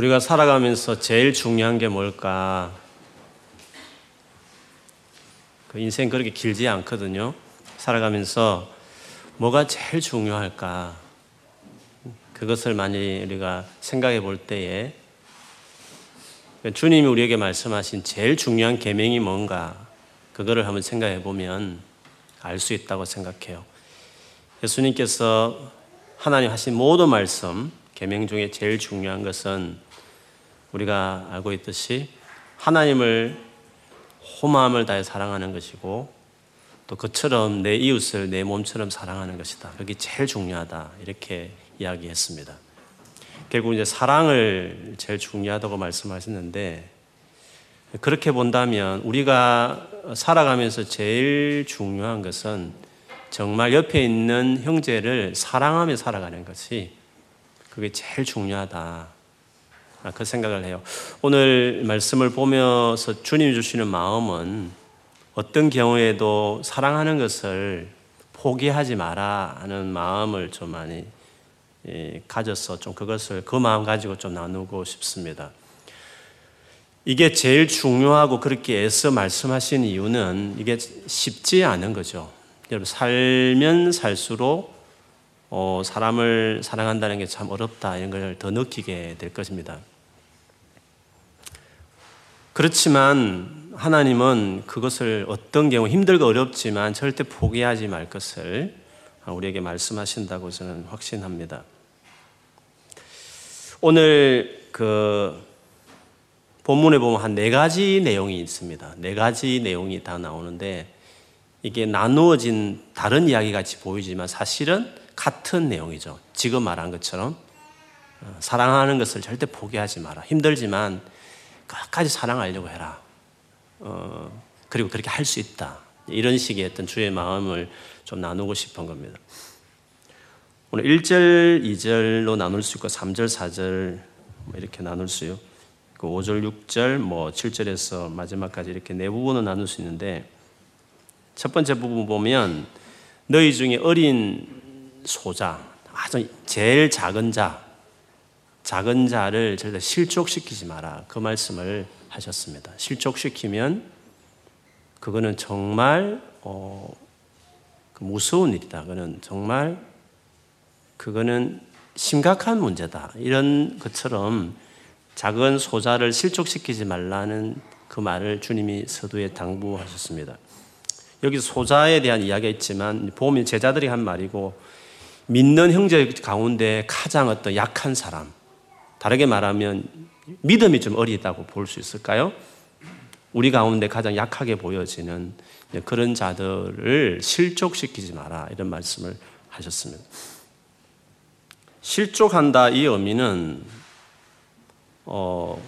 우리가 살아가면서 제일 중요한 게 뭘까? 그 인생 그렇게 길지 않거든요. 살아가면서 뭐가 제일 중요할까? 그것을 많이 우리가 생각해 볼 때에 주님이 우리에게 말씀하신 제일 중요한 계명이 뭔가 그거를 한번 생각해 보면 알 수 있다고 생각해요. 예수님께서 하나님 하신 모든 말씀 계명 중에 제일 중요한 것은 우리가 알고 있듯이 하나님을 호마음을 다해 사랑하는 것이고 또 그처럼 내 이웃을 내 몸처럼 사랑하는 것이다. 그게 제일 중요하다. 이렇게 이야기했습니다. 결국 이제 사랑을 제일 중요하다고 말씀하셨는데 그렇게 본다면 우리가 살아가면서 제일 중요한 것은 정말 옆에 있는 형제를 사랑하며 살아가는 것이 그게 제일 중요하다. 아, 그 생각을 해요. 오늘 말씀을 보면서 주님 주시는 마음은 어떤 경우에도 사랑하는 것을 포기하지 마라 하는 마음을 좀 많이 예, 가져서 좀 그것을 그 마음 가지고 좀 나누고 싶습니다. 이게 제일 중요하고 그렇게 애써 말씀하신 이유는 이게 쉽지 않은 거죠. 여러분 살면 살수록 어, 사람을 사랑한다는 게 참 어렵다 이런 걸 더 느끼게 될 것입니다. 그렇지만 하나님은 그것을 어떤 경우 힘들고 어렵지만 절대 포기하지 말 것을 우리에게 말씀하신다고 저는 확신합니다. 오늘 그 본문에 보면 한 네 가지 내용이 있습니다. 네 가지 내용이 다 나오는데 이게 나누어진 다른 이야기 같이 보이지만 사실은 같은 내용이죠. 지금 말한 것처럼 어, 사랑하는 것을 절대 포기하지 마라. 힘들지만 끝까지 사랑하려고 해라. 어, 그리고 그렇게 할 수 있다. 이런 식의 어떤 주의 마음을 좀 나누고 싶은 겁니다. 오늘 1절, 2절로 나눌 수 있고 3절, 4절 뭐 이렇게 나눌 수요. 그 5절, 6절, 뭐 7절에서 마지막까지 이렇게 네 부분을 나눌 수 있는데 첫 번째 부분 보면 너희 중에 어린 소자, 아주 제일 작은 자, 작은 자를 절대 실족시키지 마라. 그 말씀을 하셨습니다. 실족시키면 그거는 정말 어, 그 무서운 일이다. 그거는 정말 그거는 심각한 문제다. 이런 것처럼 작은 소자를 실족시키지 말라는 그 말을 주님이 서두에 당부하셨습니다. 여기 소자에 대한 이야기가 있지만 보면 제자들이 한 말이고 믿는 형제 가운데 가장 어떤 약한 사람 다르게 말하면 믿음이 좀 어리다고 볼 수 있을까요? 우리 가운데 가장 약하게 보여지는 그런 자들을 실족시키지 마라 이런 말씀을 하셨습니다. 실족한다 이 의미는 어,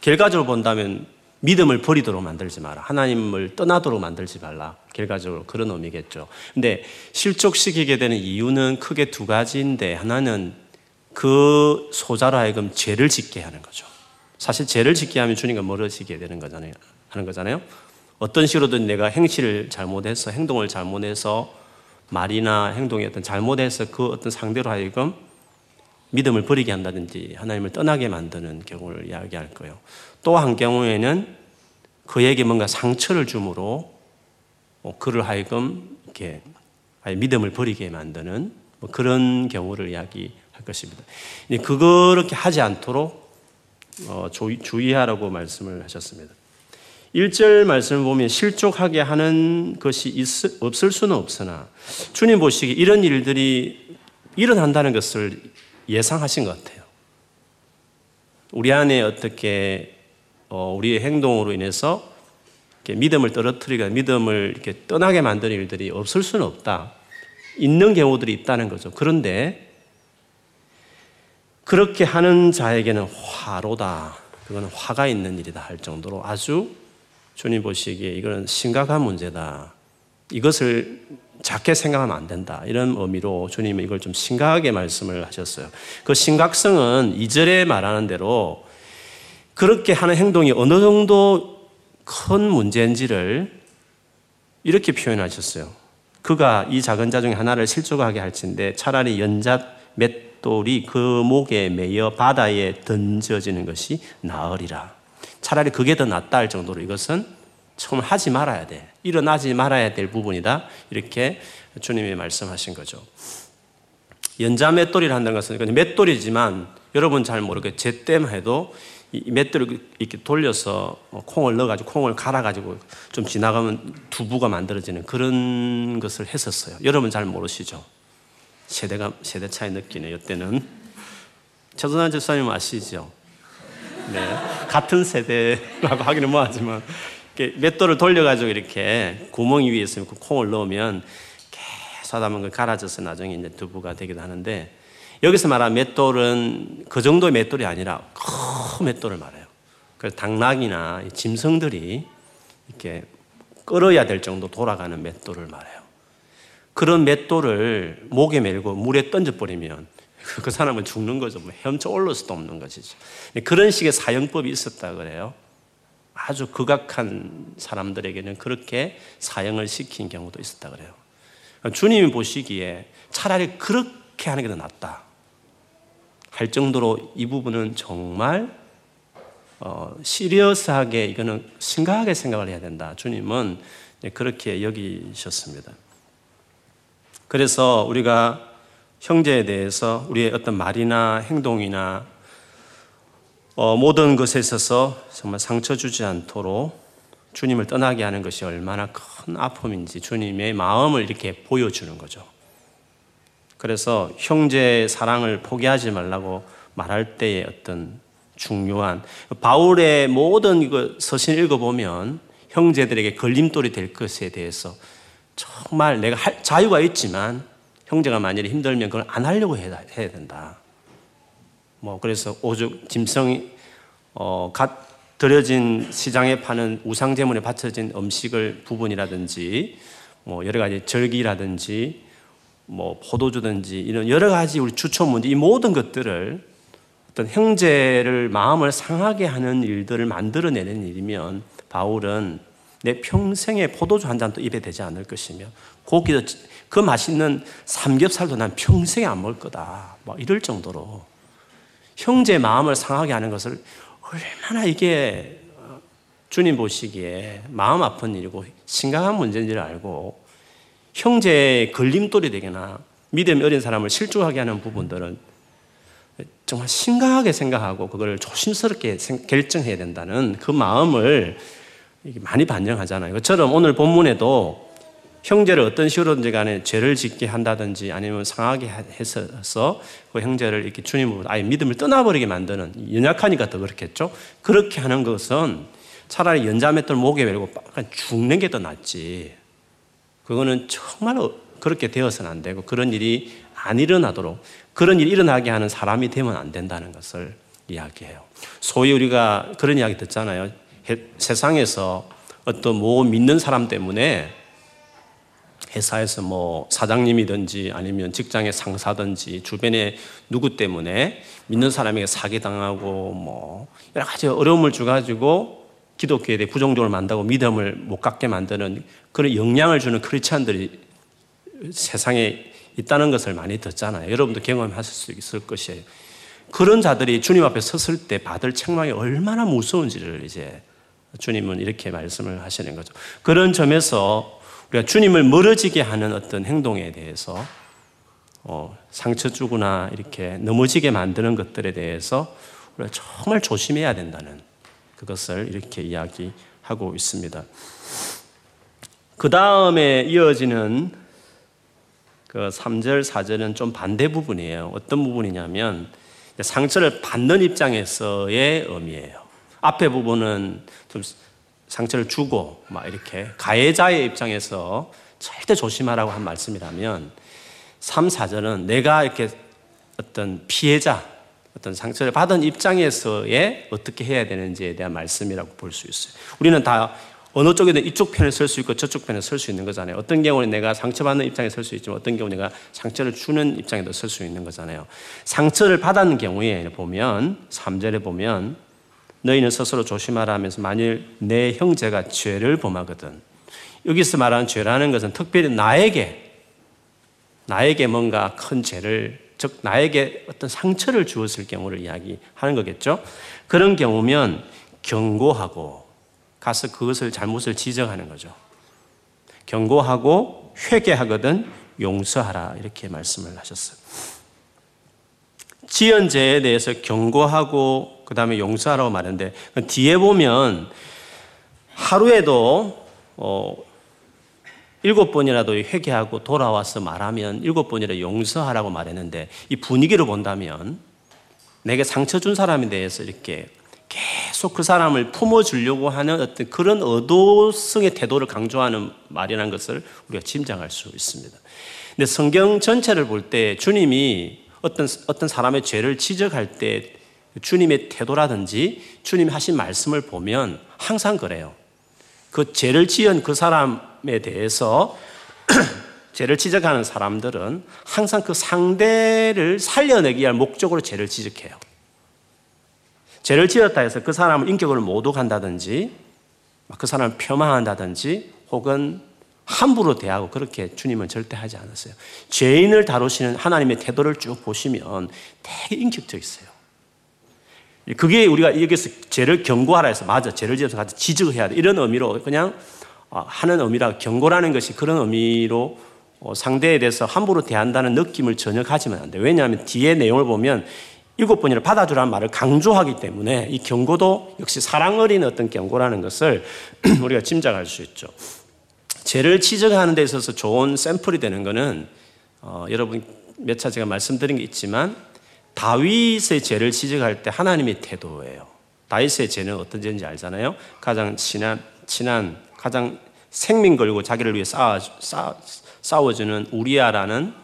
결과적으로 본다면 믿음을 버리도록 만들지 마라. 하나님을 떠나도록 만들지 말라. 결과적으로 그런 의미겠죠. 근데 실족시키게 되는 이유는 크게 두 가지인데 하나는 그 소자로 하여금 죄를 짓게 하는 거죠. 사실 죄를 짓게 하면 주님과 멀어지게 되는 거잖아요. 하는 거잖아요. 어떤 식으로든 내가 행실을 잘못해서 행동을 잘못해서 말이나 행동이 어떤 잘못해서 그 어떤 상대로 하여금 믿음을 버리게 한다든지 하나님을 떠나게 만드는 경우를 이야기할 거예요. 또 한 경우에는 그에게 뭔가 상처를 주므로 뭐 그를 하여금 이렇게 믿음을 버리게 만드는 뭐 그런 경우를 이야기 할 것입니다. 그렇게 하지 않도록 어, 주의하라고 말씀을 하셨습니다. 1절 말씀을 보면 실족하게 하는 것이 있, 없을 수는 없으나 주님 보시기에 이런 일들이 일어난다는 것을 예상하신 것 같아요. 우리 안에 어떻게 어, 우리의 행동으로 인해서 믿음을 떨어뜨리거나 믿음을 이렇게 떠나게 만드는 일들이 없을 수는 없다. 있는 경우들이 있다는 거죠. 그런데 그렇게 하는 자에게는 화로다. 그거는 화가 있는 일이다 할 정도로 아주 주님 보시기에 이거는 심각한 문제다. 이것을 작게 생각하면 안 된다. 이런 의미로 주님은 이걸 좀 심각하게 말씀을 하셨어요. 그 심각성은 이절에 말하는 대로 그렇게 하는 행동이 어느 정도 큰 문제인지를 이렇게 표현하셨어요. 그가 이 작은 자 중에 하나를 실족하게 할진데 차라리 연잣 몇 맷돌이 그 목에 매여 바다에 던져지는 것이 나으리라. 차라리 그게 더 낫다 할 정도로 이것은 처음 하지 말아야 돼. 일어나지 말아야 될 부분이다. 이렇게 주님이 말씀하신 거죠. 연자 맷돌이를 한다는 것은 맷돌이지만 여러분 잘 모르게 제때만 해도 이 맷돌을 이렇게 돌려서 뭐 콩을 넣어가지고 콩을 갈아가지고 좀 지나가면 두부가 만들어지는 그런 것을 했었어요. 여러분 잘 모르시죠? 세대가 세대 차이 느끼네요. 이때는 최선한 집사님 아시죠? 네, 같은 세대라고 하기는 뭐하지만 맷돌을 돌려가지고 이렇게 구멍 위에 있으면 그 콩을 넣으면 계속 하다 보면 갈아져서 나중에 이제 두부가 되기도 하는데 여기서 말하는 맷돌은 그 정도의 맷돌이 아니라 큰 맷돌을 말해요. 그래서 당나귀나 짐승들이 이렇게 끌어야 될 정도 돌아가는 맷돌을 말해요. 그런 맷돌을 목에 메고 물에 던져버리면 그 사람은 죽는 거죠. 뭐 헤엄쳐 올릴 수도 없는 것이죠. 그런 식의 사형법이 있었다 그래요. 아주 극악한 사람들에게는 그렇게 사형을 시킨 경우도 있었다 그래요. 주님이 보시기에 차라리 그렇게 하는 게 더 낫다. 할 정도로 이 부분은 정말 어, 시리어스하게 이거는 심각하게 생각을 해야 된다. 주님은 그렇게 여기셨습니다. 그래서 우리가 형제에 대해서 우리의 어떤 말이나 행동이나 어, 모든 것에 있어서 정말 상처 주지 않도록 주님을 떠나게 하는 것이 얼마나 큰 아픔인지 주님의 마음을 이렇게 보여주는 거죠. 그래서 형제의 사랑을 포기하지 말라고 말할 때의 어떤 중요한 바울의 모든 이거 서신 읽어보면 형제들에게 걸림돌이 될 것에 대해서 정말 내가 할, 자유가 있지만 형제가 만일에 힘들면 그걸 안 하려고 해야, 해야 된다. 뭐 그래서 오죽 짐승이 어, 갓 들여진 시장에 파는 우상 제물에 바쳐진 음식을 부분이라든지 뭐 여러 가지 절기라든지 뭐 포도주든지 이런 여러 가지 우리 주초 문제 이 모든 것들을 어떤 형제를 마음을 상하게 하는 일들을 만들어내는 일이면 바울은 내 평생에 포도주 한 잔도 입에 대지 않을 것이며 고기도 그 맛있는 삼겹살도 난 평생에 안 먹을 거다. 뭐 이럴 정도로 형제 마음을 상하게 하는 것을 얼마나 이게 주님 보시기에 마음 아픈 일이고 심각한 문제인지를 알고 형제의 걸림돌이 되거나 믿음 어린 사람을 실족하게 하는 부분들은 정말 심각하게 생각하고 그걸 조심스럽게 결정해야 된다는 그 마음을 많이 반영하잖아요. 그처럼 오늘 본문에도 형제를 어떤 식으로든지 간에 죄를 짓게 한다든지 아니면 상하게 해서 그 형제를 이렇게 주님으로 아예 믿음을 떠나버리게 만드는 연약하니까 더 그렇겠죠. 그렇게 하는 것은 차라리 연자맷돌 목에 메고 죽는 게 더 낫지. 그거는 정말 그렇게 되어서는 안 되고 그런 일이 안 일어나도록 그런 일이 일어나게 하는 사람이 되면 안 된다는 것을 이야기해요. 소위 우리가 그런 이야기 듣잖아요. 세상에서 어떤 뭐 믿는 사람 때문에 회사에서 뭐 사장님이든지 아니면 직장의 상사든지 주변에 누구 때문에 믿는 사람에게 사기당하고 뭐 여러 가지 어려움을 주가지고 기독교에 대해 부정적으로 만다고 믿음을 못 갖게 만드는 그런 영향을 주는 크리스찬들이 세상에 있다는 것을 많이 듣잖아요. 여러분도 경험하실 수 있을 것이에요. 그런 자들이 주님 앞에 섰을 때 받을 책망이 얼마나 무서운지를 이제 주님은 이렇게 말씀을 하시는 거죠. 그런 점에서 우리가 주님을 멀어지게 하는 어떤 행동에 대해서 어, 상처 주거나 이렇게 넘어지게 만드는 것들에 대해서 우리가 정말 조심해야 된다는 그것을 이렇게 이야기하고 있습니다. 그 다음에 이어지는 그 3절, 4절은 좀 반대 부분이에요. 어떤 부분이냐면 상처를 받는 입장에서의 의미예요. 앞에 부분은 좀 상처를 주고 막 이렇게 가해자의 입장에서 절대 조심하라고 한 말씀이라면 3, 4절은 내가 이렇게 어떤 피해자, 어떤 상처를 받은 입장에서의 어떻게 해야 되는지에 대한 말씀이라고 볼 수 있어요. 우리는 다 어느 쪽에든 이쪽 편에 설 수 있고 저쪽 편에 설 수 있는 거잖아요. 어떤 경우는 내가 상처받는 입장에 설 수 있지만 어떤 경우는 내가 상처를 주는 입장에도 설 수 있는 거잖아요. 상처를 받은 경우에 보면 3절에 보면 너희는 스스로 조심하라 하면서 만일 내 형제가 죄를 범하거든 여기서 말하는 죄라는 것은 특별히 나에게 나에게 뭔가 큰 죄를 즉 나에게 어떤 상처를 주었을 경우를 이야기하는 거겠죠. 그런 경우면 경고하고 가서 그것을 잘못을 지적하는 거죠. 경고하고 회개하거든 용서하라 이렇게 말씀을 하셨어요. 지연죄에 대해서 경고하고 그 다음에 용서하라고 말했는데 뒤에 보면 하루에도 어, 일곱 번이라도 회개하고 돌아와서 말하면 일곱 번이라 용서하라고 말했는데 이 분위기를 본다면 내게 상처 준 사람에 대해서 이렇게 계속 그 사람을 품어주려고 하는 어떤 그런 의도성의 태도를 강조하는 말이라는 것을 우리가 짐작할 수 있습니다. 근데 성경 전체를 볼 때 주님이 어떤, 어떤 사람의 죄를 지적할 때 주님의 태도라든지 주님이 하신 말씀을 보면 항상 그래요. 그 죄를 지은 그 사람에 대해서 죄를 지적하는 사람들은 항상 그 상대를 살려내기 위한 목적으로 죄를 지적해요. 죄를 지었다 해서 그 사람을 인격으로 모독한다든지 그 사람을 폄하한다든지 혹은 함부로 대하고 그렇게 주님은 절대 하지 않았어요. 죄인을 다루시는 하나님의 태도를 쭉 보시면 되게 인격적이어요. 그게 우리가 여기서 죄를 경고하라 해서 맞아. 죄를 지어서 같이 지적해야 돼. 이런 의미로 그냥 어, 하는 의미라 경고라는 것이 그런 의미로 어, 상대에 대해서 함부로 대한다는 느낌을 전혀 가지면 안 돼. 왜냐하면 뒤에 내용을 보면 일곱 번이나 받아주라는 말을 강조하기 때문에 이 경고도 역시 사랑 어린 어떤 경고라는 것을 우리가 짐작할 수 있죠. 죄를 지적하는 데 있어서 좋은 샘플이 되는 것은 어, 여러분 몇차 제가 말씀드린 게 있지만 다윗의 죄를 지적할 때 하나님의 태도예요. 다윗의 죄는 어떤 죄인지 알잖아요. 가장 친한 친한 가장 생명 걸고 자기를 위해 싸워, 싸워 주는 우리아라는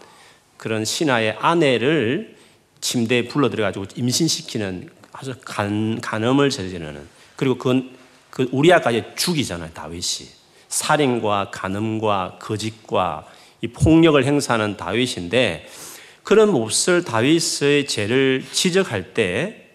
그런 신하의 아내를 침대에 불러 들여 가지고 임신시키는 아주 간, 간음을 저지르는 그리고 그건 그 우리아까지 죽이잖아요 다윗이 살인과 간음과 거짓과 이 폭력을 행사하는 다윗인데 그런 몹쓸 다윗의 죄를 지적할 때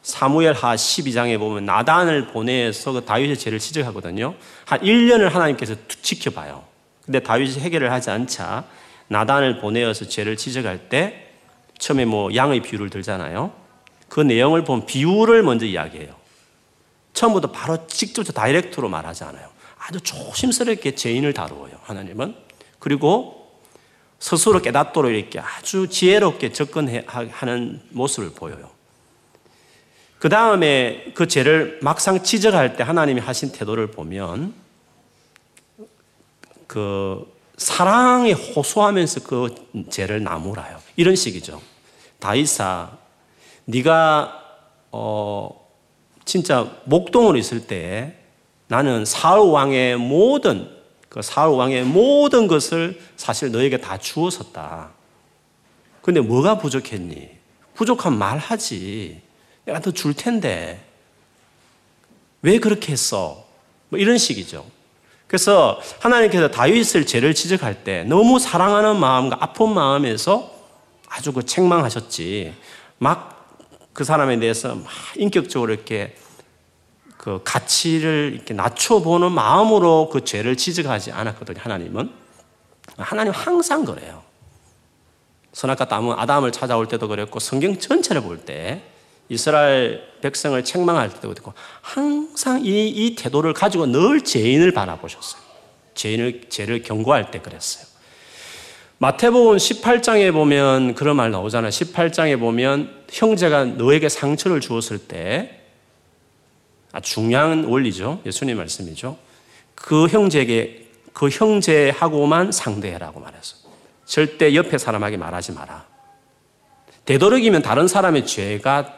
사무엘 하 12장에 보면 나단을 보내서 그 다윗의 죄를 지적하거든요. 한 1년을 하나님께서 지켜봐요. 근데 다윗이 해결을 하지 않자 나단을 보내어서 죄를 지적할 때 처음에 뭐 양의 비유를 들잖아요. 그 내용을 보면 비유를 먼저 이야기해요. 처음부터 바로 직접 다이렉트로 말하지 않아요. 아주 조심스럽게 죄인을 다루어요. 하나님은. 그리고 스스로 깨닫도록 이렇게 아주 지혜롭게 접근하는 모습을 보여요. 그 다음에 그 죄를 막상 지적할 때 하나님이 하신 태도를 보면 그 사랑에 호소하면서 그 죄를 나무라요. 이런 식이죠. 다이사, 네가 어 진짜 목동으로 있을 때 나는 사울 왕의 모든 그 사울 왕의 모든 것을 사실 너에게 다 주었었다. 근데 뭐가 부족했니? 부족한 말 하지. 내가 더 줄 텐데. 왜 그렇게 했어? 뭐 이런 식이죠. 그래서 하나님께서 다윗을 죄를 지적할 때 너무 사랑하는 마음과 아픈 마음에서 아주 그 책망하셨지. 막 그 사람에 대해서 막 인격적으로 이렇게 그 가치를 이렇게 낮춰보는 마음으로 그 죄를 지적하지 않았거든요, 하나님은. 하나님 항상 그래요. 선악과 담은 아담을 찾아올 때도 그랬고, 성경 전체를 볼 때, 이스라엘 백성을 책망할 때도 그랬고, 항상 이, 이 태도를 가지고 늘 죄인을 바라보셨어요. 죄인을, 죄를 경고할 때 그랬어요. 마태복음 18장에 보면 그런 말 나오잖아요. 18장에 보면 형제가 너에게 상처를 주었을 때 아, 중요한 원리죠. 예수님 말씀이죠. 그 형제에게 그 형제하고만 상대해라고 말해서 절대 옆에 사람에게 말하지 마라. 되도록이면 다른 사람의 죄가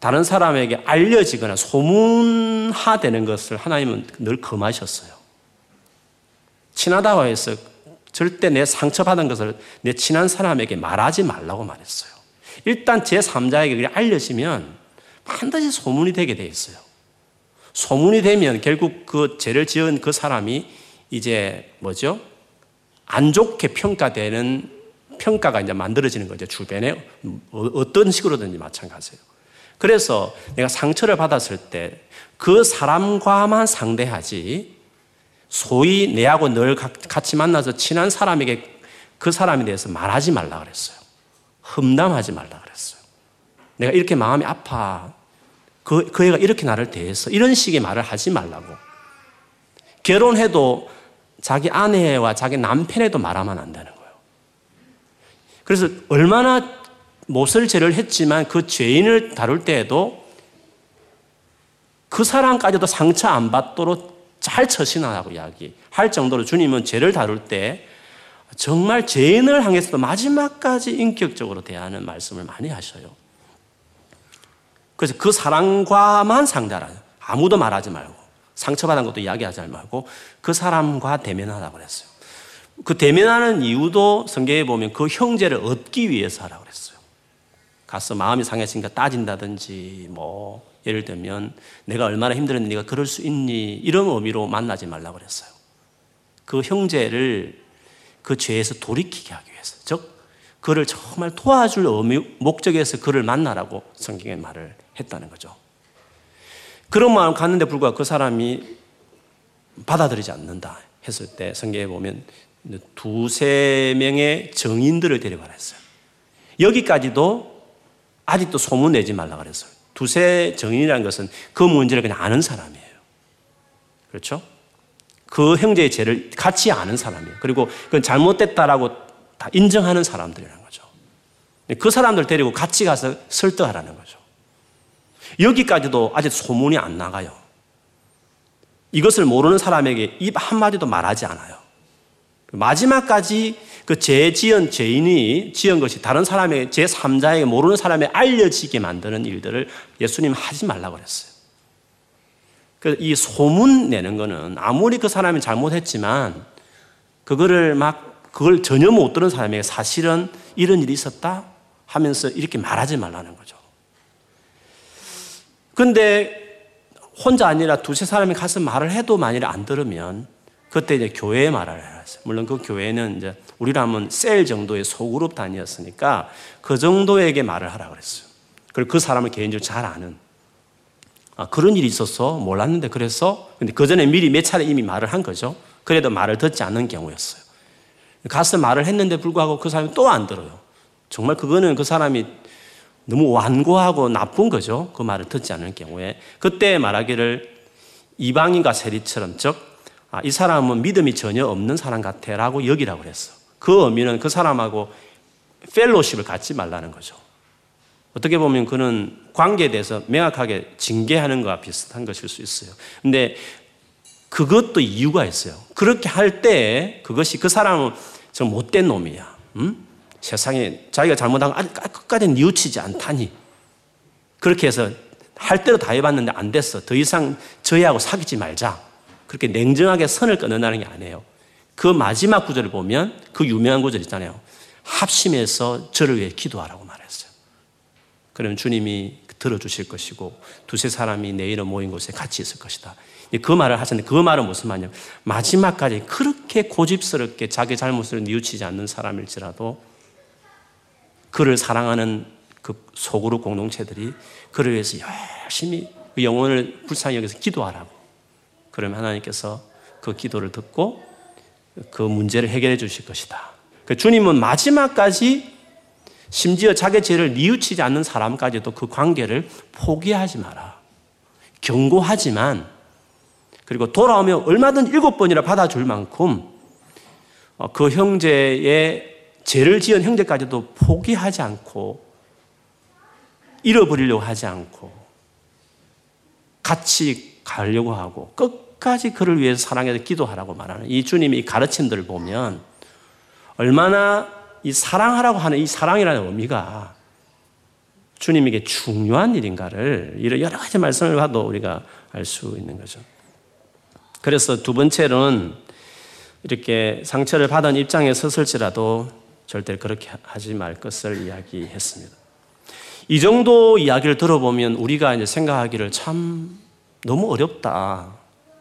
다른 사람에게 알려지거나 소문화되는 것을 하나님은 늘 금하셨어요. 친하다고 해서 절대 내 상처받은 것을 내 친한 사람에게 말하지 말라고 말했어요. 일단 제 3자에게 알려지면 반드시 소문이 되게 돼 있어요. 소문이 되면 결국 그 죄를 지은 그 사람이 이제 뭐죠? 안 좋게 평가되는 평가가 이제 만들어지는 거죠. 주변에 어, 어떤 식으로든지 마찬가지예요. 그래서 내가 상처를 받았을 때 그 사람과만 상대하지 소위 내하고 늘 같이 만나서 친한 사람에게 그 사람에 대해서 말하지 말라 그랬어요. 험담하지 말라 그랬어요. 내가 이렇게 마음이 아파. 그, 그 애가 이렇게 나를 대했어. 이런 식의 말을 하지 말라고. 결혼해도 자기 아내와 자기 남편에도 말하면 안 되는 거예요. 그래서 얼마나 못을 죄를 했지만 그 죄인을 다룰 때에도 그 사람까지도 상처 안 받도록 잘 처신하라고 이야기할 정도로 주님은 죄를 다룰 때 정말 죄인을 향해서도 마지막까지 인격적으로 대하는 말씀을 많이 하셔요. 그래서 그 사람과만 상대하라. 아무도 말하지 말고 상처받은 것도 이야기하지 말고 그 사람과 대면하라고 그랬어요. 그 대면하는 이유도 성경에 보면 그 형제를 얻기 위해서 하라고 그랬어요. 가서 마음이 상했으니까 따진다든지 뭐 예를 들면 내가 얼마나 힘들었는데 네가 그럴 수 있니 이런 의미로 만나지 말라고 그랬어요. 그 형제를 그 죄에서 돌이키게 하기 위해서 즉 그를 정말 도와줄 의미 목적에서 그를 만나라고 성경에 말을 했다는 거죠. 그런 마음 갖는데 불구하고 그 사람이 받아들이지 않는다 했을 때 성경에 보면 두세 명의 정인들을 데려가라 했어요. 여기까지도 아직도 소문 내지 말라 그랬어요. 두세 정인이라는 것은 그 문제를 그냥 아는 사람이에요. 그렇죠? 그 형제의 죄를 같이 아는 사람이에요. 그리고 그건 잘못됐다라고 다 인정하는 사람들이라는 거죠. 그 사람들 데리고 같이 가서 설득하라는 거죠. 여기까지도 아직 소문이 안 나가요. 이것을 모르는 사람에게 입 한마디도 말하지 않아요. 마지막까지 그 죄 지은 죄인이 지은 것이 다른 사람의 제3자에게 모르는 사람에 알려지게 만드는 일들을 예수님 하지 말라고 그랬어요. 이 소문 내는 거는 아무리 그 사람이 잘못했지만 그거를 막 그걸 전혀 못 들은 사람에게 사실은 이런 일이 있었다 하면서 이렇게 말하지 말라는 거죠. 근데 혼자 아니라 두세 사람이 가서 말을 해도 만일 안 들으면 그때 이제 교회에 말을 해야 했어요. 물론 그 교회는 이제 우리라면 셀 정도의 소그룹 단위였으니까 그 정도에게 말을 하라 그랬어요. 그리고 그 사람을 개인적으로 잘 아는. 아, 그런 일이 있어서 몰랐는데 그래서 근데 그 전에 미리 몇 차례 이미 말을 한 거죠. 그래도 말을 듣지 않는 경우였어요. 가서 말을 했는데 불구하고 그 사람이 또 안 들어요. 정말 그거는 그 사람이 너무 완고하고 나쁜 거죠. 그 말을 듣지 않는 경우에. 그때 말하기를 이방인과 세리처럼 즉, 아, 이 사람은 믿음이 전혀 없는 사람 같아 라고 여기라고 그랬어. 그 의미는 그 사람하고 펠로십을 갖지 말라는 거죠. 어떻게 보면 그는 관계에 대해서 명확하게 징계하는 것과 비슷한 것일 수 있어요. 근데 그것도 이유가 있어요. 그렇게 할 때 그것이 그 사람은 좀 못된 놈이야. 음? 세상에 자기가 잘못한 거 끝까지 뉘우치지 않다니. 그렇게 해서 할 대로 다 해봤는데 안 됐어. 더 이상 저희하고 사귀지 말자. 그렇게 냉정하게 선을 끊는다는 게 아니에요. 그 마지막 구절을 보면 그 유명한 구절 있잖아요. 합심해서 저를 위해 기도하라고 말했어요. 그러면 주님이 들어주실 것이고 두세 사람이 내일은 모인 곳에 같이 있을 것이다. 그 말을 하셨는데 그 말은 무슨 말이냐 마지막까지 그렇게 고집스럽게 자기 잘못을 뉘우치지 않는 사람일지라도 그를 사랑하는 그 소그룹 공동체들이 그를 위해서 열심히 그 영혼을 불쌍히 여기서 기도하라고. 그러면 하나님께서 그 기도를 듣고 그 문제를 해결해 주실 것이다. 그 주님은 마지막까지 심지어 자기 죄를 뉘우치지 않는 사람까지도 그 관계를 포기하지 마라. 경고하지만 그리고 돌아오면 얼마든 일곱 번이나 받아줄 만큼 어, 그 형제의 죄를 지은 형제까지도 포기하지 않고 잃어버리려고 하지 않고 같이 가려고 하고 끝 끝까지 그를 위해서 사랑해서 기도하라고 말하는 이 주님의 이 가르침들을 보면 얼마나 이 사랑하라고 하는 이 사랑이라는 의미가 주님에게 중요한 일인가를 이런 여러 가지 말씀을 봐도 우리가 알 수 있는 거죠. 그래서 두 번째로는 이렇게 상처를 받은 입장에 섰을지라도 절대 그렇게 하지 말 것을 이야기했습니다. 이 정도 이야기를 들어보면 우리가 이제 생각하기를 참 너무 어렵다.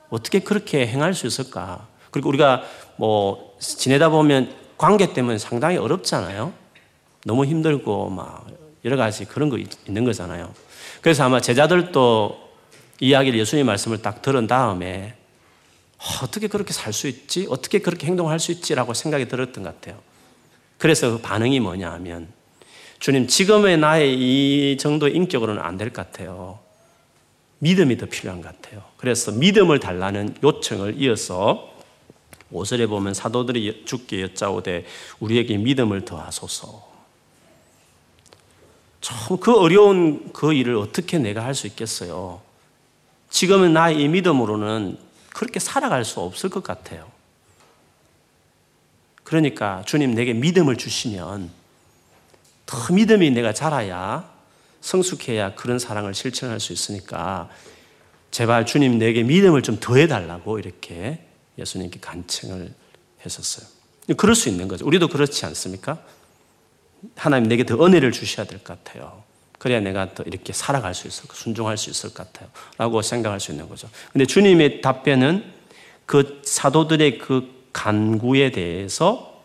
어떻게 그렇게 행할 수 있을까? 그리고 우리가 뭐 지내다 보면 관계 때문에 상당히 어렵잖아요. 너무 힘들고 막 여러 가지 그런 거 있는 거잖아요. 그래서 아마 제자들도 이야기를 예수님 말씀을 딱 들은 다음에 어떻게 그렇게 살 수 있지? 어떻게 그렇게 행동할 수 있지 라고 생각이 들었던 것 같아요. 그래서 그 반응이 뭐냐 하면 주님, 지금의 나의 이 정도의 인격으로는 안 될 것 같아요. 믿음이 더 필요한 것 같아요. 그래서 믿음을 달라는 요청을 이어서 5절에 보면 사도들이 죽게 여짜오되 우리에게 믿음을 더하소서. 참 그 어려운 그 일을 어떻게 내가 할 수 있겠어요? 지금은 나의 이 믿음으로는 그렇게 살아갈 수 없을 것 같아요. 그러니까 주님 내게 믿음을 주시면 더 믿음이 내가 자라야 성숙해야 그런 사랑을 실천할 수 있으니까 제발 주님 내게 믿음을 좀 더해달라고 이렇게 예수님께 간청을 했었어요. 그럴 수 있는 거죠. 우리도 그렇지 않습니까? 하나님 내게 더 은혜를 주셔야 될 것 같아요. 그래야 내가 더 이렇게 살아갈 수 있을, 순종할 수 있을 것 같아요. 라고 생각할 수 있는 거죠. 근데 주님의 답변은 그 사도들의 그 간구에 대해서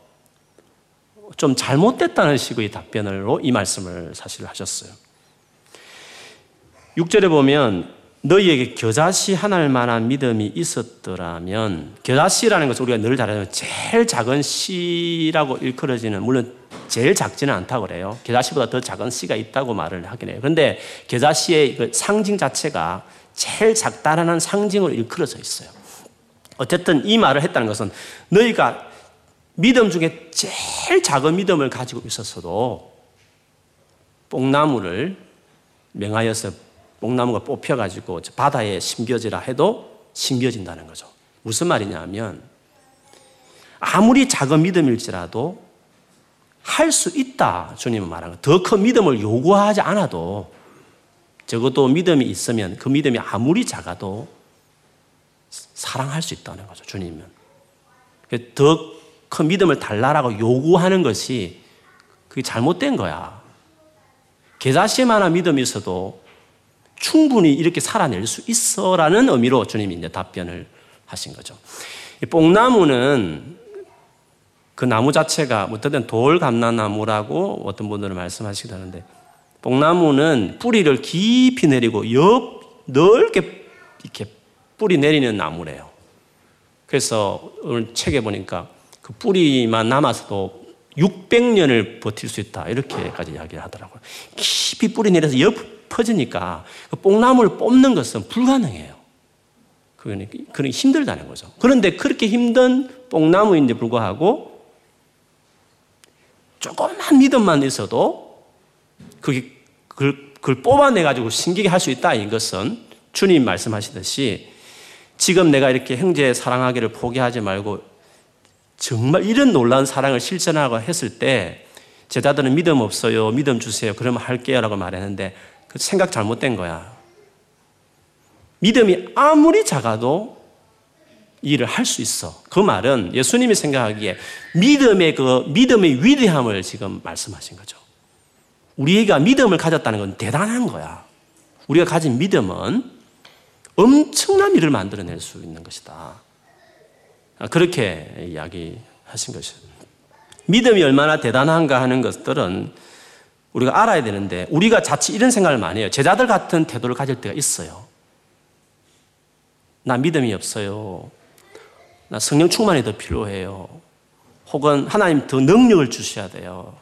좀 잘못됐다는 식의 답변으로 이 말씀을 사실 하셨어요. 6절에 보면 너희에게 겨자씨 하나일 만한 믿음이 있었더라면 겨자씨라는 것을 우리가 늘 잘하는 제일 작은 씨라고 일컬어지는 물론 제일 작지는 않다고 그래요. 겨자씨보다 더 작은 씨가 있다고 말을 하긴 해요. 그런데 겨자씨의 그 상징 자체가 제일 작다라는 상징으로 일컬어져 있어요. 어쨌든 이 말을 했다는 것은 너희가 믿음 중에 제일 작은 믿음을 가지고 있었어도 뽕나무를 명하여서 뽕나무가 뽑혀가지고 바다에 심겨지라 해도 심겨진다는 거죠. 무슨 말이냐 하면 아무리 작은 믿음일지라도 할 수 있다. 주님은 말하는 더 큰 믿음을 요구하지 않아도 적어도 믿음이 있으면 그 믿음이 아무리 작아도 사랑할 수 있다는 거죠. 주님은. 더 큰 믿음을 달라라고 요구하는 것이 그게 잘못된 거야. 계자씨만한 믿음이 있어도 충분히 이렇게 살아낼 수 있어라는 의미로 주님이 이제 답변을 하신 거죠. 뽕나무는 그 나무 자체가 어떤 돌 감나나무라고 어떤 분들은 말씀하시기도 하는데 뽕나무는 뿌리를 깊이 내리고 옆 넓게 이렇게 뿌리 내리는 나무래요. 그래서 오늘 책에 보니까 그 뿌리만 남아서도 600년을 버틸 수 있다. 이렇게까지 이야기를 하더라고요. 깊이 뿌리 내려서 옆 퍼지니까 그 뽕나무를 뽑는 것은 불가능해요. 그러니 그러 힘들다는 거죠. 그런데 그렇게 힘든 뽕나무인데 불구하고 조금만 믿음만 있어도 그게 그걸, 그걸 뽑아내 가지고 신기게 할 수 있다. 이것은 주님 말씀하시듯이 지금 내가 이렇게 형제 사랑하기를 포기하지 말고 정말 이런 놀라운 사랑을 실천하고 했을 때 제자들은 믿음 없어요. 믿음 주세요. 그러면 할게요. 라고 말했는데 그 생각 잘못된 거야. 믿음이 아무리 작아도 일을 할 수 있어. 그 말은 예수님이 생각하기에 믿음의 그 믿음의 위대함을 지금 말씀하신 거죠. 우리가 믿음을 가졌다는 건 대단한 거야. 우리가 가진 믿음은 엄청난 일을 만들어낼 수 있는 것이다. 그렇게 이야기하신 것이죠. 믿음이 얼마나 대단한가 하는 것들은 우리가 알아야 되는데 우리가 자칫 이런 생각을 많이 해요. 제자들 같은 태도를 가질 때가 있어요. 나 믿음이 없어요. 나 성령 충만이 더 필요해요. 혹은 하나님 더 능력을 주셔야 돼요.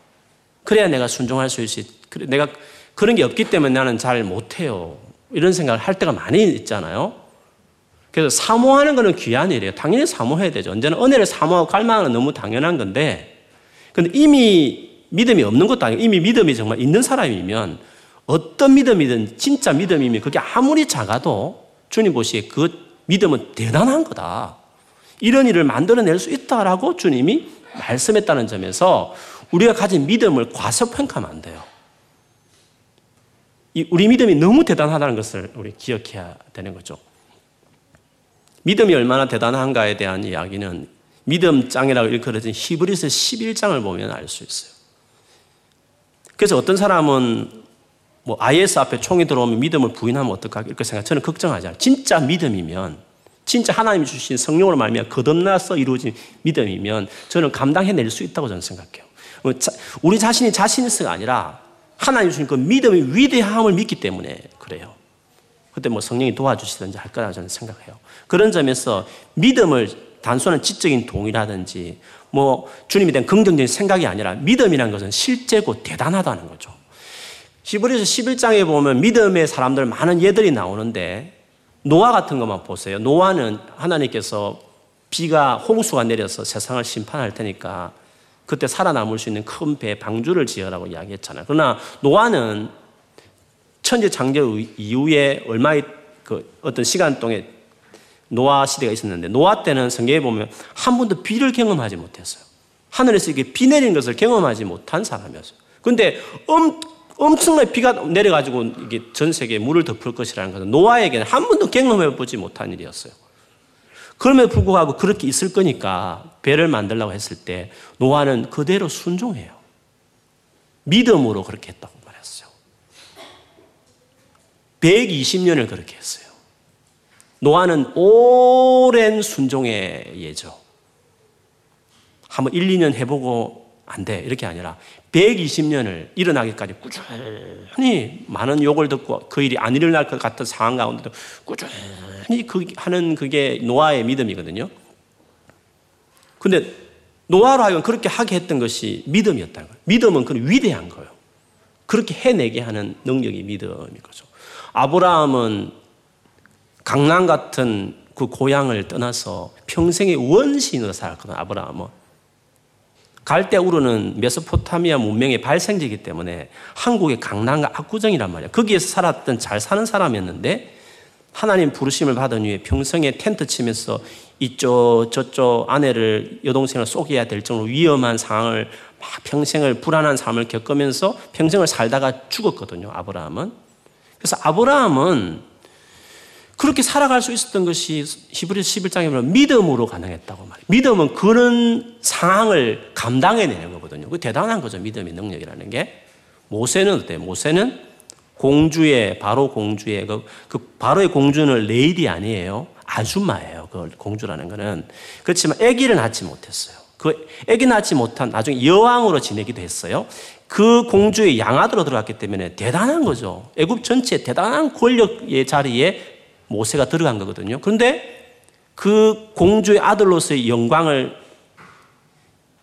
그래야 내가 순종할 수 있지. 내가 그런 게 없기 때문에 나는 잘 못해요. 이런 생각을 할 때가 많이 있잖아요. 그래서 사모하는 것은 귀한 일이에요. 당연히 사모해야 되죠. 언제나 은혜를 사모하고 갈망하는 건 너무 당연한 건데, 근데 이미 믿음이 없는 것도 아니고 이미 믿음이 정말 있는 사람이면 어떤 믿음이든 진짜 믿음이면 그게 아무리 작아도 주님 보시기에 그 믿음은 대단한 거다. 이런 일을 만들어낼 수 있다라고 주님이 말씀했다는 점에서 우리가 가진 믿음을 과소평가하면 안 돼요. 우리 믿음이 너무 대단하다는 것을 우리 기억해야 되는 거죠. 믿음이 얼마나 대단한가에 대한 이야기는 믿음장이라고 일컬어진 히브리서 11장을 보면 알 수 있어요. 그래서 어떤 사람은 뭐 IS 앞에 총이 들어오면 믿음을 부인하면 어떡하겠 이렇게 생각. 저는 걱정하지 않아요. 진짜 믿음이면 진짜 하나님이 주신 성령으로 말미암아 거듭나서 이루어진 믿음이면 저는 감당해낼 수 있다고 저는 생각해요. 뭐 우리 자신이 자신 있어가 아니라 하나님 주신 그 믿음의 위대함을 믿기 때문에 그래요. 그때 뭐 성령이 도와주시든지 할 거라고 저는 생각해요. 그런 점에서 믿음을 단순한 지적인 동의라든지 뭐 주님에 대한 긍정적인 생각이 아니라 믿음이라는 것은 실제고 대단하다는 거죠. 히브리서 11장에 보면 믿음의 사람들 많은 예들이 나오는데 노아 같은 것만 보세요. 노아는 하나님께서 비가 홍수가 내려서 세상을 심판할 테니까 그때 살아남을 수 있는 큰 배 방주를 지어라고 이야기했잖아요. 그러나 노아는 천재 창조 이후에 얼마의 그 어떤 시간 동안 노아 시대가 있었는데 노아 때는 성경에 보면 한 번도 비를 경험하지 못했어요. 하늘에서 이게 비 내리는 것을 경험하지 못한 사람이었어요. 근데 엄, 엄청나게 비가 내려가지고 이게 전 세계에 물을 덮을 것이라는 것은 노아에게는 한 번도 경험해 보지 못한 일이었어요. 그럼에도 불구하고 그렇게 있을 거니까 배를 만들라고 했을 때 노아는 그대로 순종해요. 믿음으로 그렇게 했다고 말했어요. 120년을 그렇게 했어요. 노아는 오랜 순종의 예죠. 한번 1, 2년 해보고 안 돼. 이렇게 아니라 120년을 일어나기까지 꾸준히 많은 욕을 듣고 그 일이 안 일어날 것 같은 상황 가운데도 꾸준히 그 하는 그게 노아의 믿음이거든요. 근데 노아로 하여금 그렇게 하게 했던 것이 믿음이었다는 거예요. 믿음은 그 위대한 거예요. 그렇게 해내게 하는 능력이 믿음인 거죠. 아브라함은 강남 같은 그 고향을 떠나서 평생의 원시인으로 살았거든, 아브라함은. 갈대 우르는 메소포타미아 문명의 발생지이기 때문에 한국의 강남과 압구정이란 말이야. 거기에서 살았던 잘 사는 사람이었는데 하나님 부르심을 받은 후에 평생에 텐트 치면서 이쪽 저쪽 아내를 여동생을 쏘게야 될 정도로 위험한 상황을 막 평생을 불안한 삶을 겪으면서 평생을 살다가 죽었거든요. 아브라함은. 그래서 아브라함은 그렇게 살아갈 수 있었던 것이 히브리서 11장에 보면 믿음으로 가능했다고 말해요. 믿음은 그런 상황을 감당해내는 거거든요. 그 대단한 거죠. 믿음의 능력이라는 게. 모세는 어때요? 모세는 공주의, 바로 공주의, 그, 그 바로의 공주는 레이디 아니에요. 아줌마예요. 그 공주라는 거는. 그렇지만 아기를 낳지 못했어요. 그 아기 낳지 못한 나중에 여왕으로 지내기도 했어요. 그 공주의 양아들로 들어갔기 때문에 대단한 거죠. 애굽 전체 대단한 권력의 자리에 모세가 들어간 거거든요. 그런데 그 공주의 아들로서의 영광을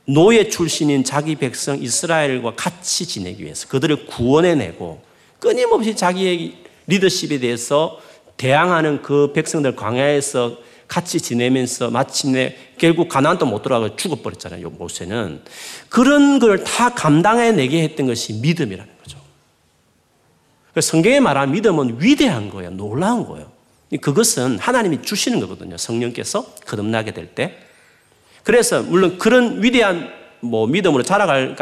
노예 출신인 자기 백성 이스라엘과 같이 지내기 위해서 그들을 구원해내고 끊임없이 자기의 리더십에 대해서 대항하는 그 백성들 광야에서 같이 지내면서 마침내 결국 가나안도 못 돌아가 죽어버렸잖아요. 모세는 그런 걸 다 감당해내게 했던 것이 믿음이라는 거죠. 성경에 말한 믿음은 위대한 거예요. 놀라운 거예요. 그것은 하나님이 주시는 거거든요. 성령께서 거듭나게 될 때. 그래서 물론 그런 위대한 뭐 믿음으로 자라갈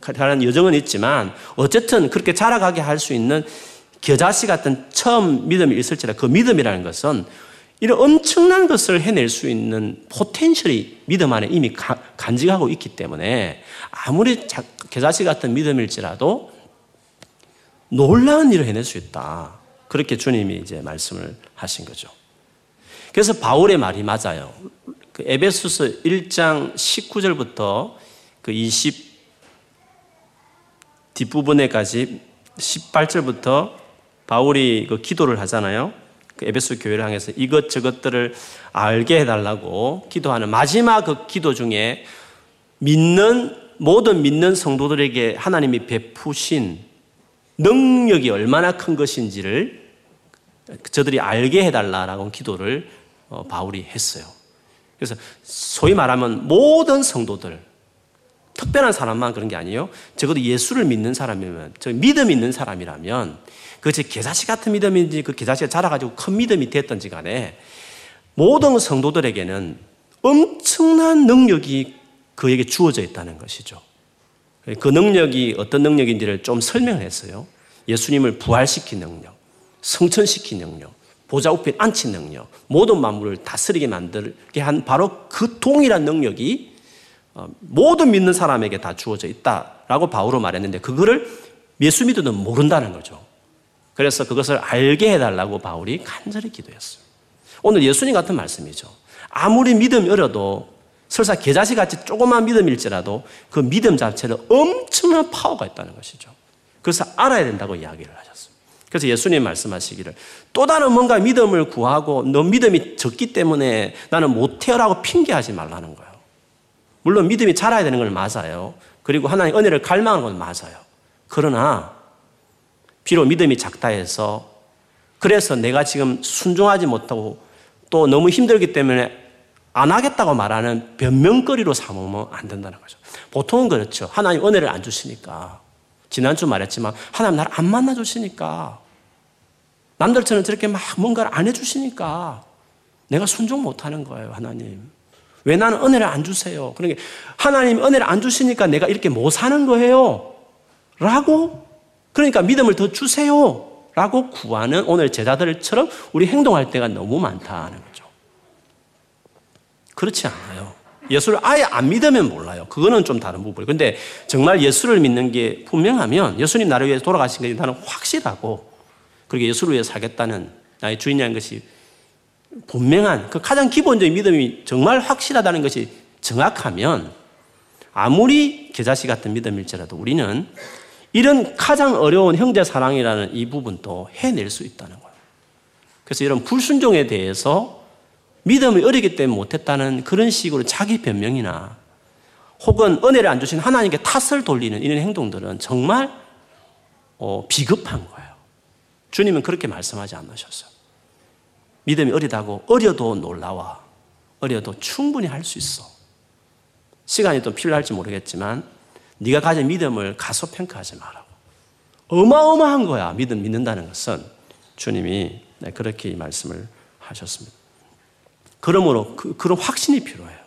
가는 여정은 있지만 어쨌든 그렇게 자라가게 할 수 있는 겨자씨 같은 처음 믿음이 있을지라 그 믿음이라는 것은 이런 엄청난 것을 해낼 수 있는 포텐셜이 믿음 안에 이미 가, 간직하고 있기 때문에 아무리 겨자씨 같은 믿음일지라도 놀라운 일을 해낼 수 있다. 그렇게 주님이 이제 말씀을 하신 거죠. 그래서 바울의 말이 맞아요. 그 에베소서 1장 19절부터 그 20 뒷부분에까지 18절부터 바울이 그 기도를 하잖아요. 그 에베소 교회를 향해서 이것 저것들을 알게 해달라고 기도하는 마지막 그 기도 중에 믿는 모든 믿는 성도들에게 하나님이 베푸신 능력이 얼마나 큰 것인지를 저들이 알게 해달라라고 기도를 어, 바울이 했어요. 그래서 소위 말하면 모든 성도들, 특별한 사람만 그런 게 아니에요. 적어도 예수를 믿는 사람이면, 저 믿음 있는 사람이라면, 그것이 계사시 같은 믿음인지 그 계사시가 자라가지고 큰 믿음이 됐던지 간에 모든 성도들에게는 엄청난 능력이 그에게 주어져 있다는 것이죠. 그 능력이 어떤 능력인지를 좀 설명했어요. 예수님을 부활시킨 능력. 성천시킨 능력, 보좌 우편에 앉힌 능력, 모든 만물을 다스리게 만들게 한 바로 그 동일한 능력이 어, 모든 믿는 사람에게 다 주어져 있다라고 바울은 말했는데 그거를 예수 믿어도 모른다는 거죠. 그래서 그것을 알게 해달라고 바울이 간절히 기도했어요. 오늘 예수님 같은 말씀이죠. 아무리 믿음이 어려도 설사 계자시 같이 조그만 믿음일지라도 그 믿음 자체는 엄청난 파워가 있다는 것이죠. 그래서 알아야 된다고 이야기를 하셨어요. 그래서 예수님 말씀하시기를 또 다른 뭔가 믿음을 구하고 너 믿음이 적기 때문에 나는 못해요라고 핑계하지 말라는 거예요. 물론 믿음이 자라야 되는 건 맞아요. 그리고 하나님 은혜를 갈망하는 건 맞아요. 그러나 비록 믿음이 작다 해서 그래서 내가 지금 순종하지 못하고 또 너무 힘들기 때문에 안 하겠다고 말하는 변명거리로 삼으면 안 된다는 거죠. 보통은 그렇죠. 하나님 은혜를 안 주시니까. 지난주 말했지만 하나님 나를 안 만나 주시니까 남들처럼 저렇게 막 뭔가를 안 해주시니까 내가 순종 못하는 거예요, 하나님. 왜 나는 은혜를 안 주세요? 그러니까 하나님 은혜를 안 주시니까 내가 이렇게 못 사는 거예요. 라고 그러니까 믿음을 더 주세요. 라고 구하는 오늘 제자들처럼 우리 행동할 때가 너무 많다는 거죠. 그렇지 않아요. 예수를 아예 안 믿으면 몰라요. 그거는 좀 다른 부분이에요. 근데 정말 예수를 믿는 게 분명하면 예수님 나를 위해서 돌아가신 게 나는 확실하고 그렇게 예수를 위해 살겠다는 나의 주인이라는 것이 분명한 그 가장 기본적인 믿음이 정말 확실하다는 것이 정확하면 아무리 계자씨 같은 믿음일지라도 우리는 이런 가장 어려운 형제 사랑이라는 이 부분도 해낼 수 있다는 거예요. 그래서 이런 불순종에 대해서 믿음이 어리기 때문에 못했다는 그런 식으로 자기 변명이나 혹은 은혜를 안 주신 하나님께 탓을 돌리는 이런 행동들은 정말 어, 비급한 거예요. 주님은 그렇게 말씀하지 않으셨어요. 믿음이 어리다고 어려도 놀라와. 어려도 충분히 할 수 있어. 시간이 좀 필요할지 모르겠지만 네가 가진 믿음을 가소평가하지 말라고. 어마어마한 거야. 믿음 믿는다는 것은 주님이 네, 그렇게 말씀을 하셨습니다. 그러므로 그, 그런 확신이 필요해요.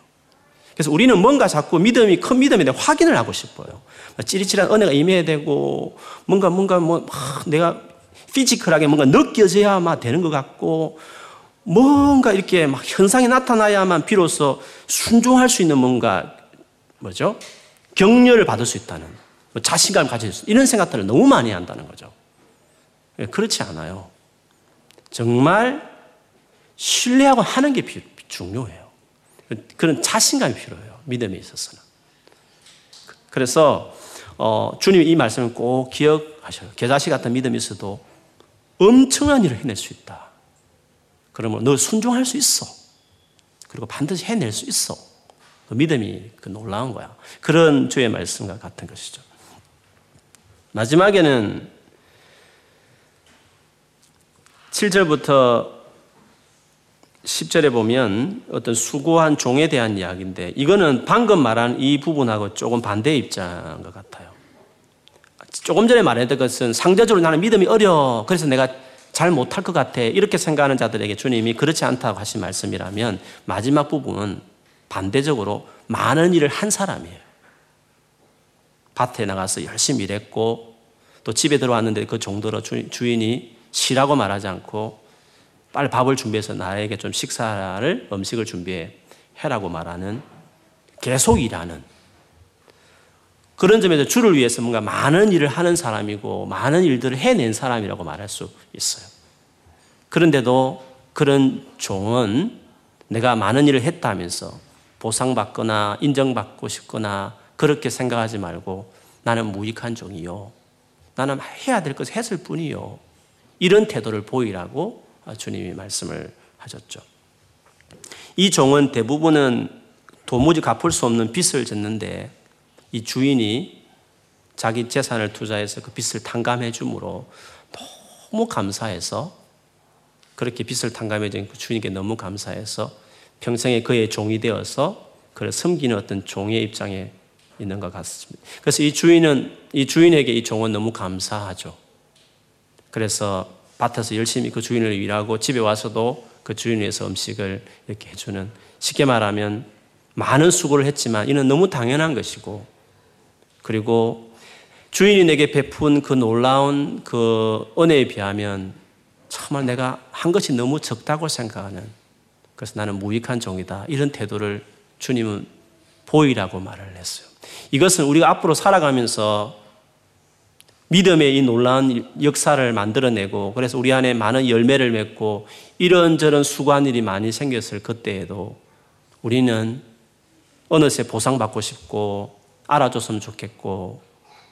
그래서 우리는 뭔가 자꾸 믿음이 큰 믿음에 대해 확인을 하고 싶어요. 찌릿찌릿한 은혜가 임해야 되고 뭔가 뭔가 뭐 내가 피지컬하게 뭔가 느껴져야만 되는 것 같고 뭔가 이렇게 막 현상이 나타나야만 비로소 순종할 수 있는 뭔가 뭐죠? 격려를 받을 수 있다는 뭐 자신감을 가질 수 이런 생각들을 너무 많이 한다는 거죠. 예, 그렇지 않아요. 정말 신뢰하고 하는 게 중요해요. 그런 자신감이 필요해요. 믿음에 있어서는. 그래서 어, 주님이 이 말씀을 꼭 기억하셔요. 계자씨 같은 믿음이 있어도 엄청난 일을 해낼 수 있다. 그러면 너 순종할 수 있어. 그리고 반드시 해낼 수 있어. 그 믿음이 그 놀라운 거야. 그런 주의 말씀과 같은 것이죠. 마지막에는 7절부터 10절에 보면 어떤 수고한 종에 대한 이야기인데 이거는 방금 말한 이 부분하고 조금 반대 입장인 것 같아요. 조금 전에 말했던 것은 상대적으로 나는 믿음이 어려. 그래서 내가 잘 못할 것 같아. 이렇게 생각하는 자들에게 주님이 그렇지 않다고 하신 말씀이라면 마지막 부분은 반대적으로 많은 일을 한 사람이에요. 밭에 나가서 열심히 일했고 또 집에 들어왔는데 그 정도로 주인이 쉬라고 말하지 않고 빨리 밥을 준비해서 나에게 좀 식사를 음식을 준비해 해라고 말하는 계속 일하는 그런 점에서 주를 위해서 뭔가 많은 일을 하는 사람이고 많은 일들을 해낸 사람이라고 말할 수 있어요. 그런데도 그런 종은 내가 많은 일을 했다면서 보상받거나 인정받고 싶거나 그렇게 생각하지 말고 나는 무익한 종이요. 나는 해야 될 것을 했을 뿐이요. 이런 태도를 보이라고 주님이 말씀을 하셨죠. 이 종은 대부분은 도무지 갚을 수 없는 빚을 졌는데 이 주인이 자기 재산을 투자해서 그 빚을 탕감해 주므로 너무 감사해서 그렇게 빚을 탕감해 준그 주인께 너무 감사해서 평생에 그의 종이 되어서 그를 섬기는 어떤 종의 입장에 있는 것 같습니다. 그래서 이 주인은 이 주인에게 이 종은 너무 감사하죠. 그래서 밭에서 열심히 그 주인을 일하고 집에 와서도 그 주인 위해서 음식을 이렇게 해주는 쉽게 말하면 많은 수고를 했지만 이는 너무 당연한 것이고 그리고 주인이 내게 베푼 그 놀라운 그 은혜에 비하면 정말 내가 한 것이 너무 적다고 생각하는 그래서 나는 무익한 종이다 이런 태도를 주님은 보이라고 말을 했어요. 이것은 우리가 앞으로 살아가면서 믿음의 이 놀라운 역사를 만들어내고 그래서 우리 안에 많은 열매를 맺고 이런저런 수고한 일이 많이 생겼을 그때에도 우리는 어느새 보상받고 싶고 알아줬으면 좋겠고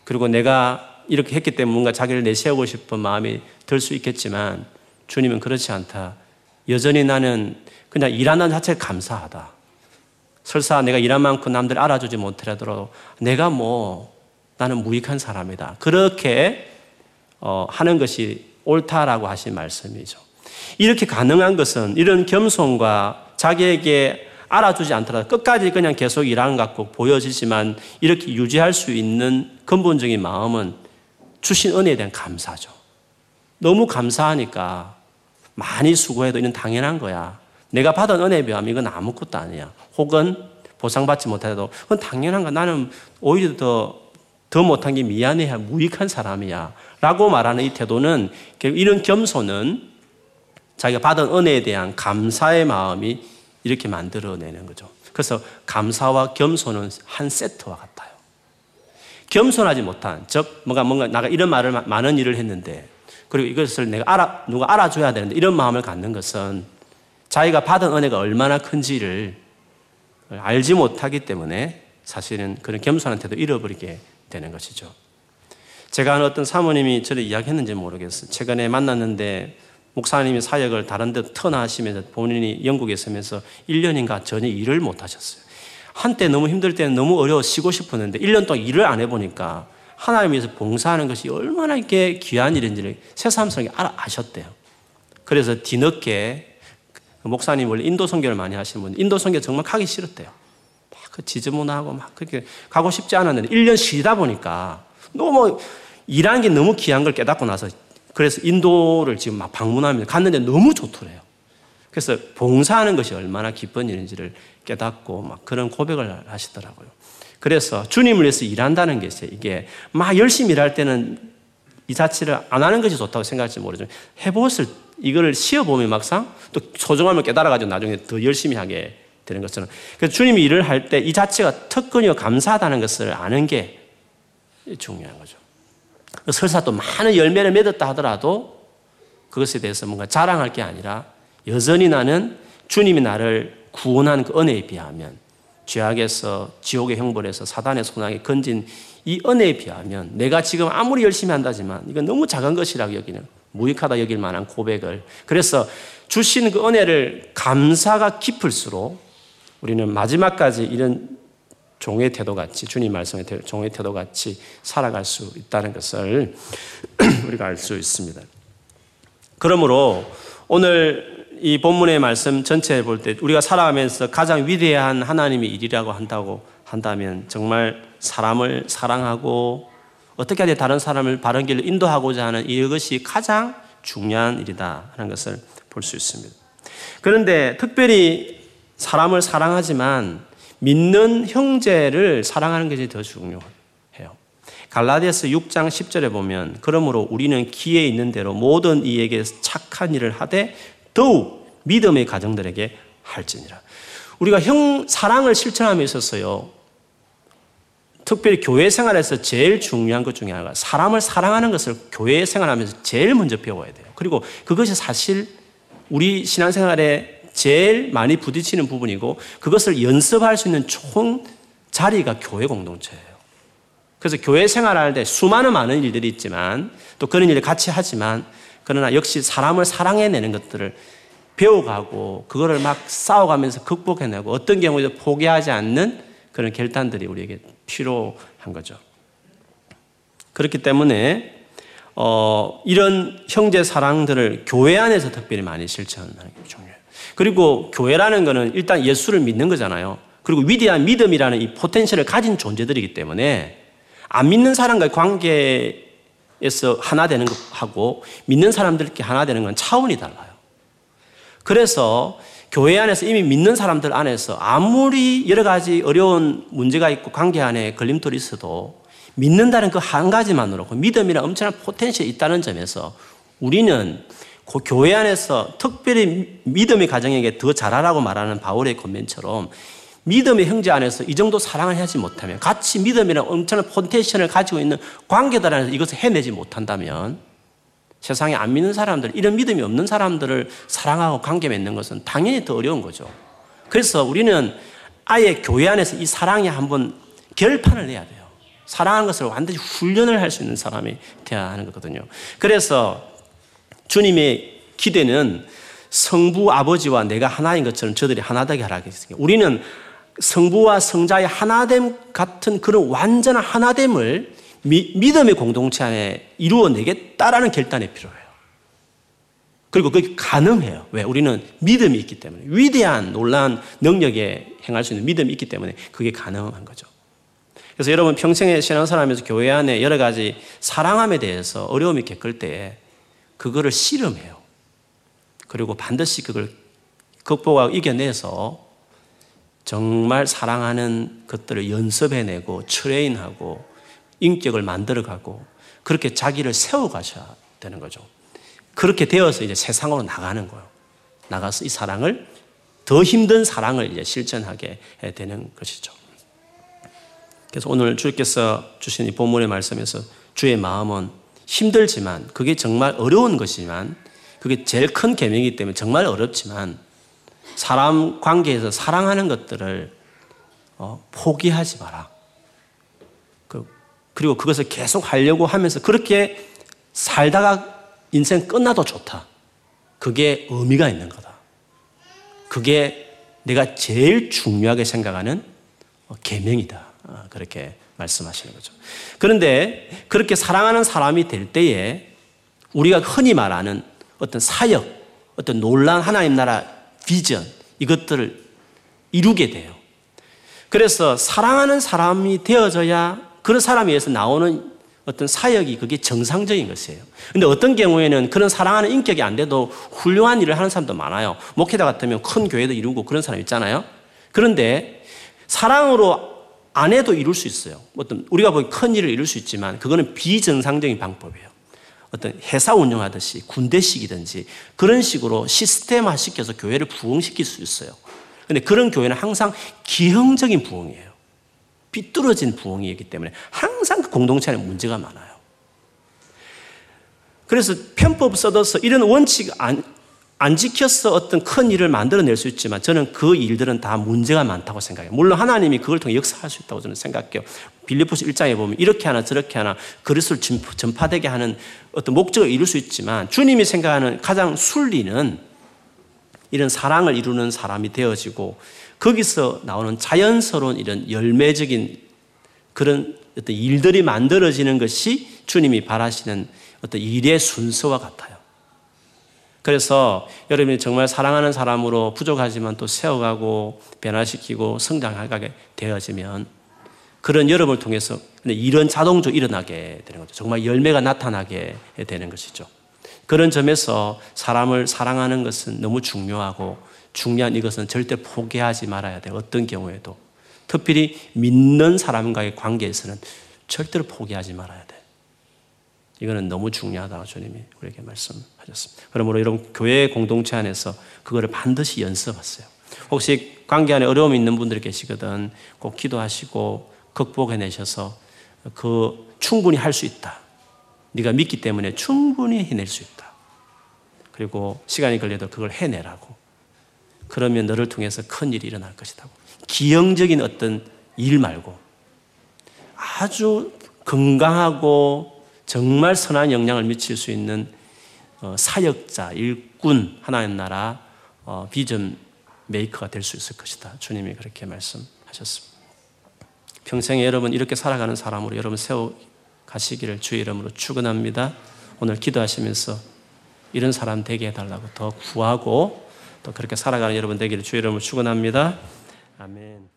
그리고 내가 이렇게 했기 때문에 뭔가 자기를 내세우고 싶은 마음이 들 수 있겠지만 주님은 그렇지 않다. 여전히 나는 그냥 일하는 자체가 감사하다. 설사 내가 일한 만큼 남들 알아주지 못하더라도 내가 뭐 나는 무익한 사람이다. 그렇게 어, 하는 것이 옳다라고 하신 말씀이죠. 이렇게 가능한 것은 이런 겸손과 자기에게 알아주지 않더라도 끝까지 그냥 계속 일하는 것 같고 보여지지만 이렇게 유지할 수 있는 근본적인 마음은 주신 은혜에 대한 감사죠. 너무 감사하니까 많이 수고해도 이는 당연한 거야. 내가 받은 은혜에 비하면 이건 아무것도 아니야. 혹은 보상받지 못해도 그건 당연한 거야. 나는 오히려 더, 더 못한 게 미안해야 무익한 사람이야. 라고 말하는 이 태도는 이런 겸손은 자기가 받은 은혜에 대한 감사의 마음이 이렇게 만들어내는 거죠. 그래서 감사와 겸손은 한 세트와 같아요. 겸손하지 못한, 즉, 뭔가, 뭔가, 나가 이런 말을, 많은 일을 했는데, 그리고 이것을 내가 알아, 누가 알아줘야 되는데, 이런 마음을 갖는 것은 자기가 받은 은혜가 얼마나 큰지를 알지 못하기 때문에 사실은 그런 겸손한 태도 잃어버리게 되는 것이죠. 제가 어떤 사모님이 저를 이야기했는지 모르겠어요. 최근에 만났는데 목사님이 사역을 다른 데 턴하시면서 본인이 영국에 있으면서 1년인가 전혀 일을 못 하셨어요. 한때 너무 힘들 때는 너무 어려워 쉬고 싶었는데 1년 동안 일을 안 해보니까 하나님 위해서 봉사하는 것이 얼마나 이게 귀한 일인지를 새삼스럽게 알아 아셨대요. 그래서 뒤늦게 그 목사님 원래 인도 선교를 많이 하시는 분, 인도 선교 정말 가기 싫었대요. 막그 지저분하고 막 그렇게 가고 싶지 않았는데 1년 쉬다 보니까 너무 일하는 게 너무 귀한 걸 깨닫고 나서 그래서 인도를 지금 막 방문하면 갔는데 너무 좋더래요. 그래서 봉사하는 것이 얼마나 기쁜 일인지를 깨닫고 막 그런 고백을 하시더라고요. 그래서 주님을 위해서 일한다는 게 있어요. 이게 막 열심히 일할 때는 이 자체를 안 하는 것이 좋다고 생각할지 모르지만 해보았을 이거를 쉬어보면 막상 또 소중함을 깨달아가지고 나중에 더 열심히 하게 되는 것처럼. 그래서 주님이 일을 할 때 이 자체가 특권이요 감사하다는 것을 아는 게 중요한 거죠. 설사 또 많은 열매를 맺었다 하더라도 그것에 대해서 뭔가 자랑할 게 아니라 여전히 나는 주님이 나를 구원한 그 은혜에 비하면 죄악에서 지옥의 형벌에서 사단의 손아에 건진 이 은혜에 비하면 내가 지금 아무리 열심히 한다지만 이건 너무 작은 것이라고 여기는 무익하다 여길 만한 고백을. 그래서 주신 그 은혜를 감사가 깊을수록 우리는 마지막까지 이런 종의 태도 같이 주님 말씀의 종의 태도 같이 살아갈 수 있다는 것을 우리가 알 수 있습니다. 그러므로 오늘 이 본문의 말씀 전체 볼 때 우리가 살아가면서 가장 위대한 하나님의 일이라고 한다고 한다면 정말 사람을 사랑하고 어떻게 하든 다른 사람을 바른 길로 인도하고자 하는 이것이 가장 중요한 일이다 하는 것을 볼 수 있습니다. 그런데 특별히 사람을 사랑하지만 믿는 형제를 사랑하는 것이 더 중요해요. 갈라디아서 6장 10절에 보면 그러므로 우리는 기에 있는 대로 모든 이에게 착한 일을 하되 더욱 믿음의 가정들에게 할지니라. 우리가 형 사랑을 실천함에 있어서요. 특별히 교회 생활에서 제일 중요한 것 중에 하나가 사람을 사랑하는 것을 교회 생활하면서 제일 먼저 배워야 돼요. 그리고 그것이 사실 우리 신앙생활에 제일 많이 부딪히는 부분이고 그것을 연습할 수 있는 좋은 자리가 교회 공동체예요. 그래서 교회 생활할 때 수많은 많은 일들이 있지만 또 그런 일을 같이 하지만 그러나 역시 사람을 사랑해내는 것들을 배워가고 그거를 막 싸워가면서 극복해내고 어떤 경우에도 포기하지 않는 그런 결단들이 우리에게 필요한 거죠. 그렇기 때문에 어, 이런 형제 사랑들을 교회 안에서 특별히 많이 실천하는 게 중요해요. 그리고 교회라는 것은 일단 예수를 믿는 거잖아요. 그리고 위대한 믿음이라는 이 포텐셜을 가진 존재들이기 때문에 안 믿는 사람과의 관계에서 하나 되는 것하고 믿는 사람들끼리 하나 되는 건 차원이 달라요. 그래서 교회 안에서 이미 믿는 사람들 안에서 아무리 여러 가지 어려운 문제가 있고 관계 안에 걸림돌이 있어도 믿는다는 그 한 가지만으로 그 믿음이란 엄청난 포텐셜이 있다는 점에서 우리는 그 교회 안에서 특별히 믿음의 가정에게 더 잘하라고 말하는 바울의 권면처럼 믿음의 형제 안에서 이 정도 사랑을 하지 못하면 같이 믿음이라는 엄청난 포텐션을 가지고 있는 관계들 안에서 이것을 해내지 못한다면 세상에 안 믿는 사람들, 이런 믿음이 없는 사람들을 사랑하고 관계 맺는 것은 당연히 더 어려운 거죠. 그래서 우리는 아예 교회 안에서 이 사랑이 한번 결판을 내야 돼요. 사랑하는 것을 완전히 훈련을 할 수 있는 사람이 되어야 하는 거거든요. 그래서 주님의 기대는 성부 아버지와 내가 하나인 것처럼 저들이 하나되게 하라겠습니다. 우리는 성부와 성자의 하나됨 같은 그런 완전한 하나됨을 미, 믿음의 공동체 안에 이루어내겠다라는 결단이 필요해요. 그리고 그게 가능해요. 왜? 우리는 믿음이 있기 때문에. 위대한 놀라운 능력에 행할 수 있는 믿음이 있기 때문에 그게 가능한 거죠. 그래서 여러분 평생에 신앙생활 하면서 교회 안에 여러 가지 사랑함에 대해서 어려움이 겪을 때 그거를 씨름해요. 그리고 반드시 그걸 극복하고 이겨내서 정말 사랑하는 것들을 연습해내고 트레인하고 인격을 만들어가고 그렇게 자기를 세워가셔야 되는 거죠. 그렇게 되어서 이제 세상으로 나가는 거예요. 나가서 이 사랑을 더 힘든 사랑을 이제 실천하게 되는 것이죠. 그래서 오늘 주께서 주신 이 본문의 말씀에서 주의 마음은 힘들지만 그게 정말 어려운 것이지만 그게 제일 큰 계명이기 때문에 정말 어렵지만 사람 관계에서 사랑하는 것들을 어, 포기하지 마라. 그, 그리고 그것을 계속 하려고 하면서 그렇게 살다가 인생 끝나도 좋다. 그게 의미가 있는 거다. 그게 내가 제일 중요하게 생각하는 계명이다. 어, 그렇게 말씀하시는 거죠. 그런데 그렇게 사랑하는 사람이 될 때에 우리가 흔히 말하는 어떤 사역, 어떤 놀란 하나님 나라 비전 이것들을 이루게 돼요. 그래서 사랑하는 사람이 되어져야 그런 사람에 의해서 나오는 어떤 사역이 그게 정상적인 것이에요. 근데 어떤 경우에는 그런 사랑하는 인격이 안 돼도 훌륭한 일을 하는 사람도 많아요. 목회자 같으면 큰 교회도 이루고 그런 사람 있잖아요. 그런데 사랑으로 안 해도 이룰 수 있어요. 어떤 우리가 보기 큰 일을 이룰 수 있지만 그거는 비정상적인 방법이에요. 어떤 회사 운영하듯이 군대식이든지 그런 식으로 시스템화 시켜서 교회를 부흥시킬 수 있어요. 근데 그런 교회는 항상 기형적인 부흥이에요. 삐뚤어진 부흥이기 때문에 항상 그 공동체 안에 문제가 많아요. 그래서 편법 써둬서 이런 원칙 안, 안 지켜서 어떤 큰 일을 만들어낼 수 있지만 저는 그 일들은 다 문제가 많다고 생각해요. 물론 하나님이 그걸 통해 역사할 수 있다고 저는 생각해요. 빌리포스 1장에 보면 이렇게 하나 저렇게 하나 그리스도를 전파되게 하는 어떤 목적을 이룰 수 있지만 주님이 생각하는 가장 순리는 이런 사랑을 이루는 사람이 되어지고 거기서 나오는 자연스러운 이런 열매적인 그런 어떤 일들이 만들어지는 것이 주님이 바라시는 어떤 일의 순서와 같아요. 그래서 여러분이 정말 사랑하는 사람으로 부족하지만 또 세워가고 변화시키고 성장하게 되어지면 그런 여러분을 통해서 이런 자동적으로 일어나게 되는 거죠. 정말 열매가 나타나게 되는 것이죠. 그런 점에서 사람을 사랑하는 것은 너무 중요하고 중요한 이것은 절대 포기하지 말아야 돼. 어떤 경우에도. 특별히 믿는 사람과의 관계에서는 절대로 포기하지 말아야 돼. 이거는 너무 중요하다고 주님이 우리에게 말씀하셨습니다. 그러므로 여러분 교회 공동체 안에서 그거를 반드시 연습하세요. 혹시 관계 안에 어려움이 있는 분들이 계시거든 꼭 기도하시고 극복해내셔서 그 충분히 할 수 있다. 네가 믿기 때문에 충분히 해낼 수 있다. 그리고 시간이 걸려도 그걸 해내라고. 그러면 너를 통해서 큰 일이 일어날 것이다. 기형적인 어떤 일 말고 아주 건강하고 정말 선한 영향을 미칠 수 있는 어, 사역자, 일꾼, 하나님 나라 어, 비전 메이커가 될 수 있을 것이다. 주님이 그렇게 말씀하셨습니다. 평생에 여러분 이렇게 살아가는 사람으로 여러분 세워 가시기를 주의 이름으로 축원합니다. 오늘 기도하시면서 이런 사람 되게 해달라고 더 구하고 또 그렇게 살아가는 여러분 되기를 주의 이름으로 축원합니다. 아멘.